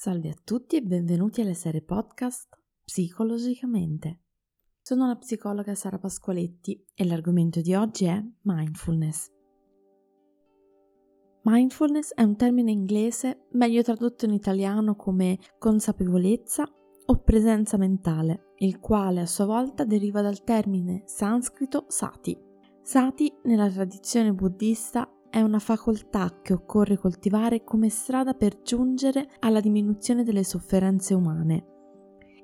Salve a tutti e benvenuti alla serie podcast Psicologicamente. Sono la psicologa Sara Pasqualetti e l'argomento di oggi è mindfulness. Mindfulness è un termine inglese meglio tradotto in italiano come consapevolezza o presenza mentale, il quale a sua volta deriva dal termine sanscrito sati. Sati nella tradizione buddista è una facoltà che occorre coltivare come strada per giungere alla diminuzione delle sofferenze umane,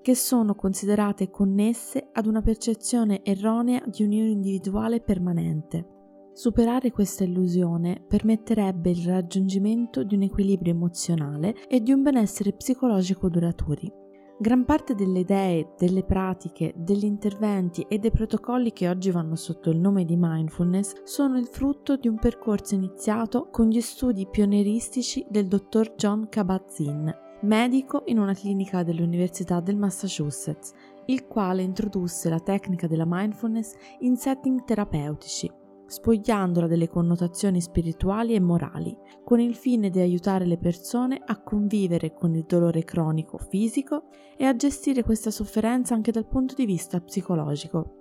che sono considerate connesse ad una percezione erronea di un io individuale permanente. Superare questa illusione permetterebbe il raggiungimento di un equilibrio emozionale e di un benessere psicologico duraturi. Gran parte delle idee, delle pratiche, degli interventi e dei protocolli che oggi vanno sotto il nome di mindfulness sono il frutto di un percorso iniziato con gli studi pionieristici del dottor John Kabat-Zinn, medico in una clinica dell'Università del Massachusetts, il quale introdusse la tecnica della mindfulness in setting terapeutici spogliandola delle connotazioni spirituali e morali, con il fine di aiutare le persone a convivere con il dolore cronico fisico e a gestire questa sofferenza anche dal punto di vista psicologico.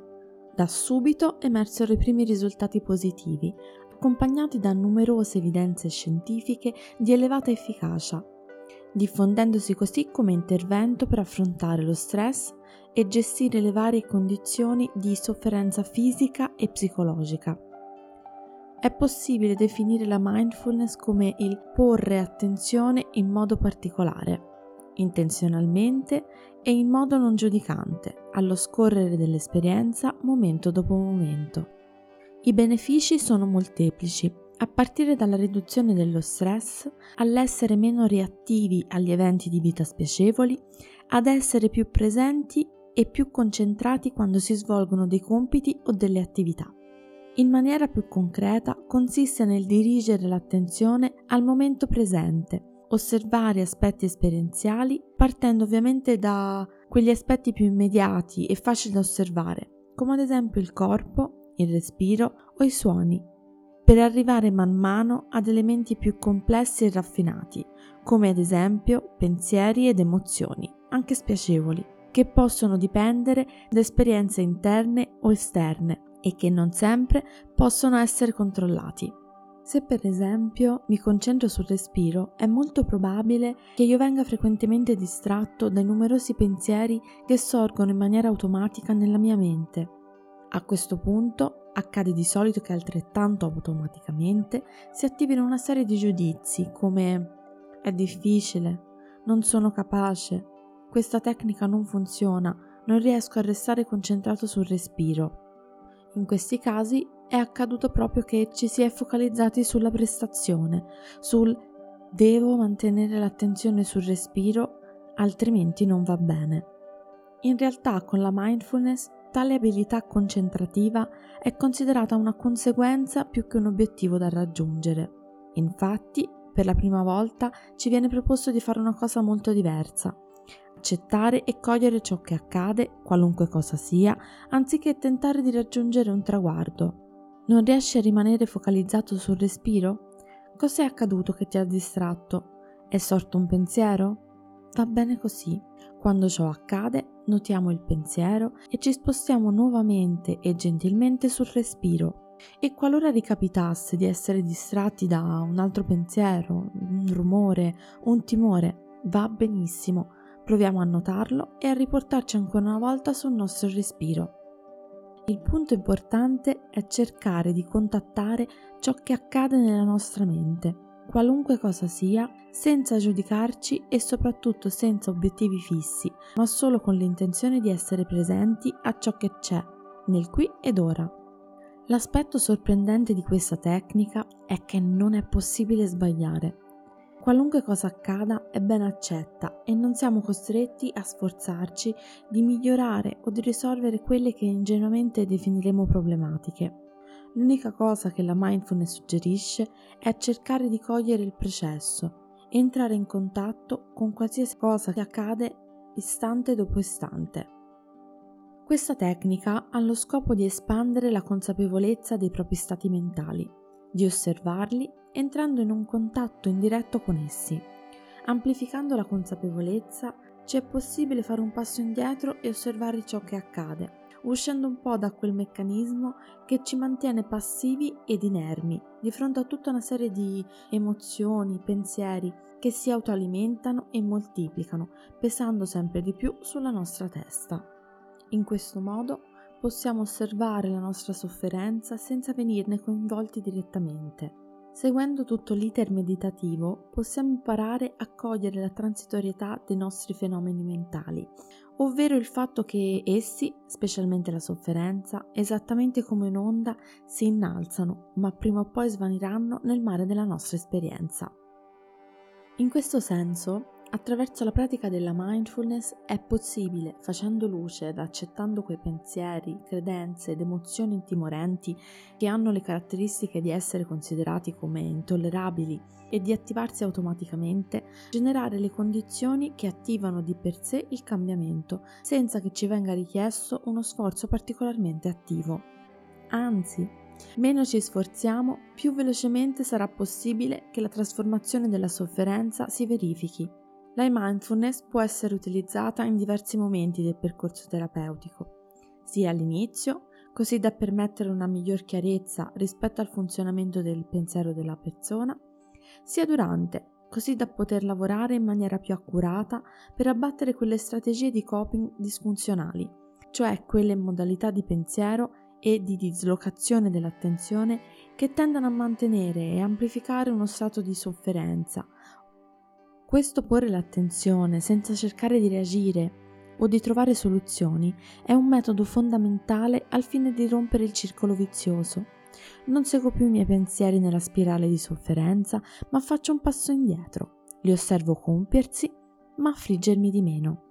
Da subito emersero i primi risultati positivi, accompagnati da numerose evidenze scientifiche di elevata efficacia, diffondendosi così come intervento per affrontare lo stress e gestire le varie condizioni di sofferenza fisica e psicologica. È possibile definire la mindfulness come il porre attenzione in modo particolare, intenzionalmente e in modo non giudicante, allo scorrere dell'esperienza momento dopo momento. I benefici sono molteplici, a partire dalla riduzione dello stress, all'essere meno reattivi agli eventi di vita spiacevoli, ad essere più presenti e più concentrati quando si svolgono dei compiti o delle attività in maniera più concreta consiste nel dirigere l'attenzione al momento presente, osservare aspetti esperienziali partendo ovviamente da quegli aspetti più immediati e facili da osservare, come ad esempio il corpo, il respiro o i suoni, per arrivare man mano ad elementi più complessi e raffinati, come ad esempio pensieri ed emozioni, anche spiacevoli, che possono dipendere da esperienze interne o esterne e che non sempre possono essere controllati. Se per esempio mi concentro sul respiro, è molto probabile che io venga frequentemente distratto dai numerosi pensieri che sorgono in maniera automatica nella mia mente. A questo punto accade di solito che altrettanto automaticamente si attivino una serie di giudizi come è difficile, non sono capace, questa tecnica non funziona, non riesco a restare concentrato sul respiro. In questi casi è accaduto proprio che ci si è focalizzati sulla prestazione, sul devo mantenere l'attenzione sul respiro, altrimenti non va bene. In realtà con la mindfulness tale abilità concentrativa è considerata una conseguenza più che un obiettivo da raggiungere. Infatti, per la prima volta ci viene proposto di fare una cosa molto diversa, accettare e cogliere ciò che accade, qualunque cosa sia, anziché tentare di raggiungere un traguardo. Non riesci a rimanere focalizzato sul respiro? Cos'è accaduto che ti ha distratto? È sorto un pensiero? Va bene così. Quando ciò accade, notiamo il pensiero e ci spostiamo nuovamente e gentilmente sul respiro. E qualora ricapitasse di essere distratti da un altro pensiero, un rumore, un timore, va benissimo Proviamo a notarlo e a riportarci ancora una volta sul nostro respiro. Il punto importante è cercare di contattare ciò che accade nella nostra mente, qualunque cosa sia, senza giudicarci e soprattutto senza obiettivi fissi, ma solo con l'intenzione di essere presenti a ciò che c'è, nel qui ed ora. L'aspetto sorprendente di questa tecnica è che non è possibile sbagliare. Qualunque cosa accada è ben accetta e non siamo costretti a sforzarci di migliorare o di risolvere quelle che ingenuamente definiremo problematiche. L'unica cosa che la mindfulness suggerisce è cercare di cogliere il processo, entrare in contatto con qualsiasi cosa che accade istante dopo istante. Questa tecnica ha lo scopo di espandere la consapevolezza dei propri stati mentali, di osservarli entrando in un contatto indiretto con essi, Amplificando la consapevolezza, ci è possibile fare un passo indietro e osservare ciò che accade, uscendo un po' da quel meccanismo che ci mantiene passivi ed inermi di fronte a tutta una serie di emozioni, pensieri che si autoalimentano e moltiplicano, pesando sempre di più sulla nostra testa. In questo modo possiamo osservare la nostra sofferenza senza venirne coinvolti direttamente. Seguendo tutto l'iter meditativo possiamo imparare a cogliere la transitorietà dei nostri fenomeni mentali, ovvero il fatto che essi, specialmente la sofferenza, esattamente come un'onda, si innalzano, ma prima o poi svaniranno nel mare della nostra esperienza. In questo senso, Attraverso la pratica della mindfulness è possibile, facendo luce ed accettando quei pensieri, credenze ed emozioni intimorenti che hanno le caratteristiche di essere considerati come intollerabili e di attivarsi automaticamente, generare le condizioni che attivano di per sé il cambiamento, senza che ci venga richiesto uno sforzo particolarmente attivo. Anzi, meno ci sforziamo, più velocemente sarà possibile che la trasformazione della sofferenza si verifichi la mindfulness può essere utilizzata in diversi momenti del percorso terapeutico, sia all'inizio, così da permettere una miglior chiarezza rispetto al funzionamento del pensiero della persona, sia durante, così da poter lavorare in maniera più accurata per abbattere quelle strategie di coping disfunzionali, cioè quelle modalità di pensiero e di dislocazione dell'attenzione che tendono a mantenere e amplificare uno stato di sofferenza questo porre l'attenzione senza cercare di reagire o di trovare soluzioni è un metodo fondamentale al fine di rompere il circolo vizioso. Non seguo più i miei pensieri nella spirale di sofferenza, ma faccio un passo indietro. Li osservo compiersi, ma affliggermi di meno.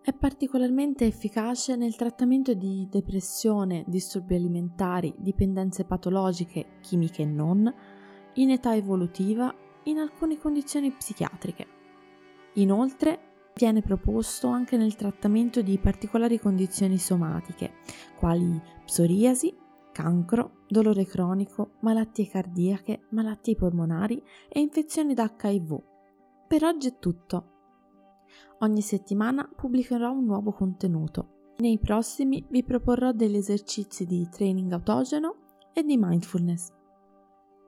È particolarmente efficace nel trattamento di depressione, disturbi alimentari, dipendenze patologiche, chimiche e non, in età evolutiva in alcune condizioni psichiatriche. Inoltre viene proposto anche nel trattamento di particolari condizioni somatiche, quali psoriasi, cancro, dolore cronico, malattie cardiache, malattie polmonari e infezioni da HIV. Per oggi è tutto. Ogni settimana pubblicherò un nuovo contenuto. Nei prossimi vi proporrò degli esercizi di training autogeno e di mindfulness.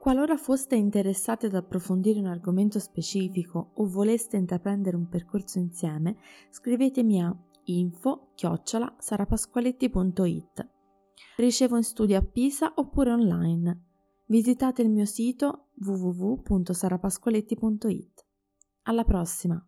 Qualora foste interessati ad approfondire un argomento specifico o voleste intraprendere un percorso insieme, scrivetemi a info-sarapasqualetti.it. Ricevo in studio a Pisa oppure online. Visitate il mio sito www.sarapasqualetti.it. Alla prossima!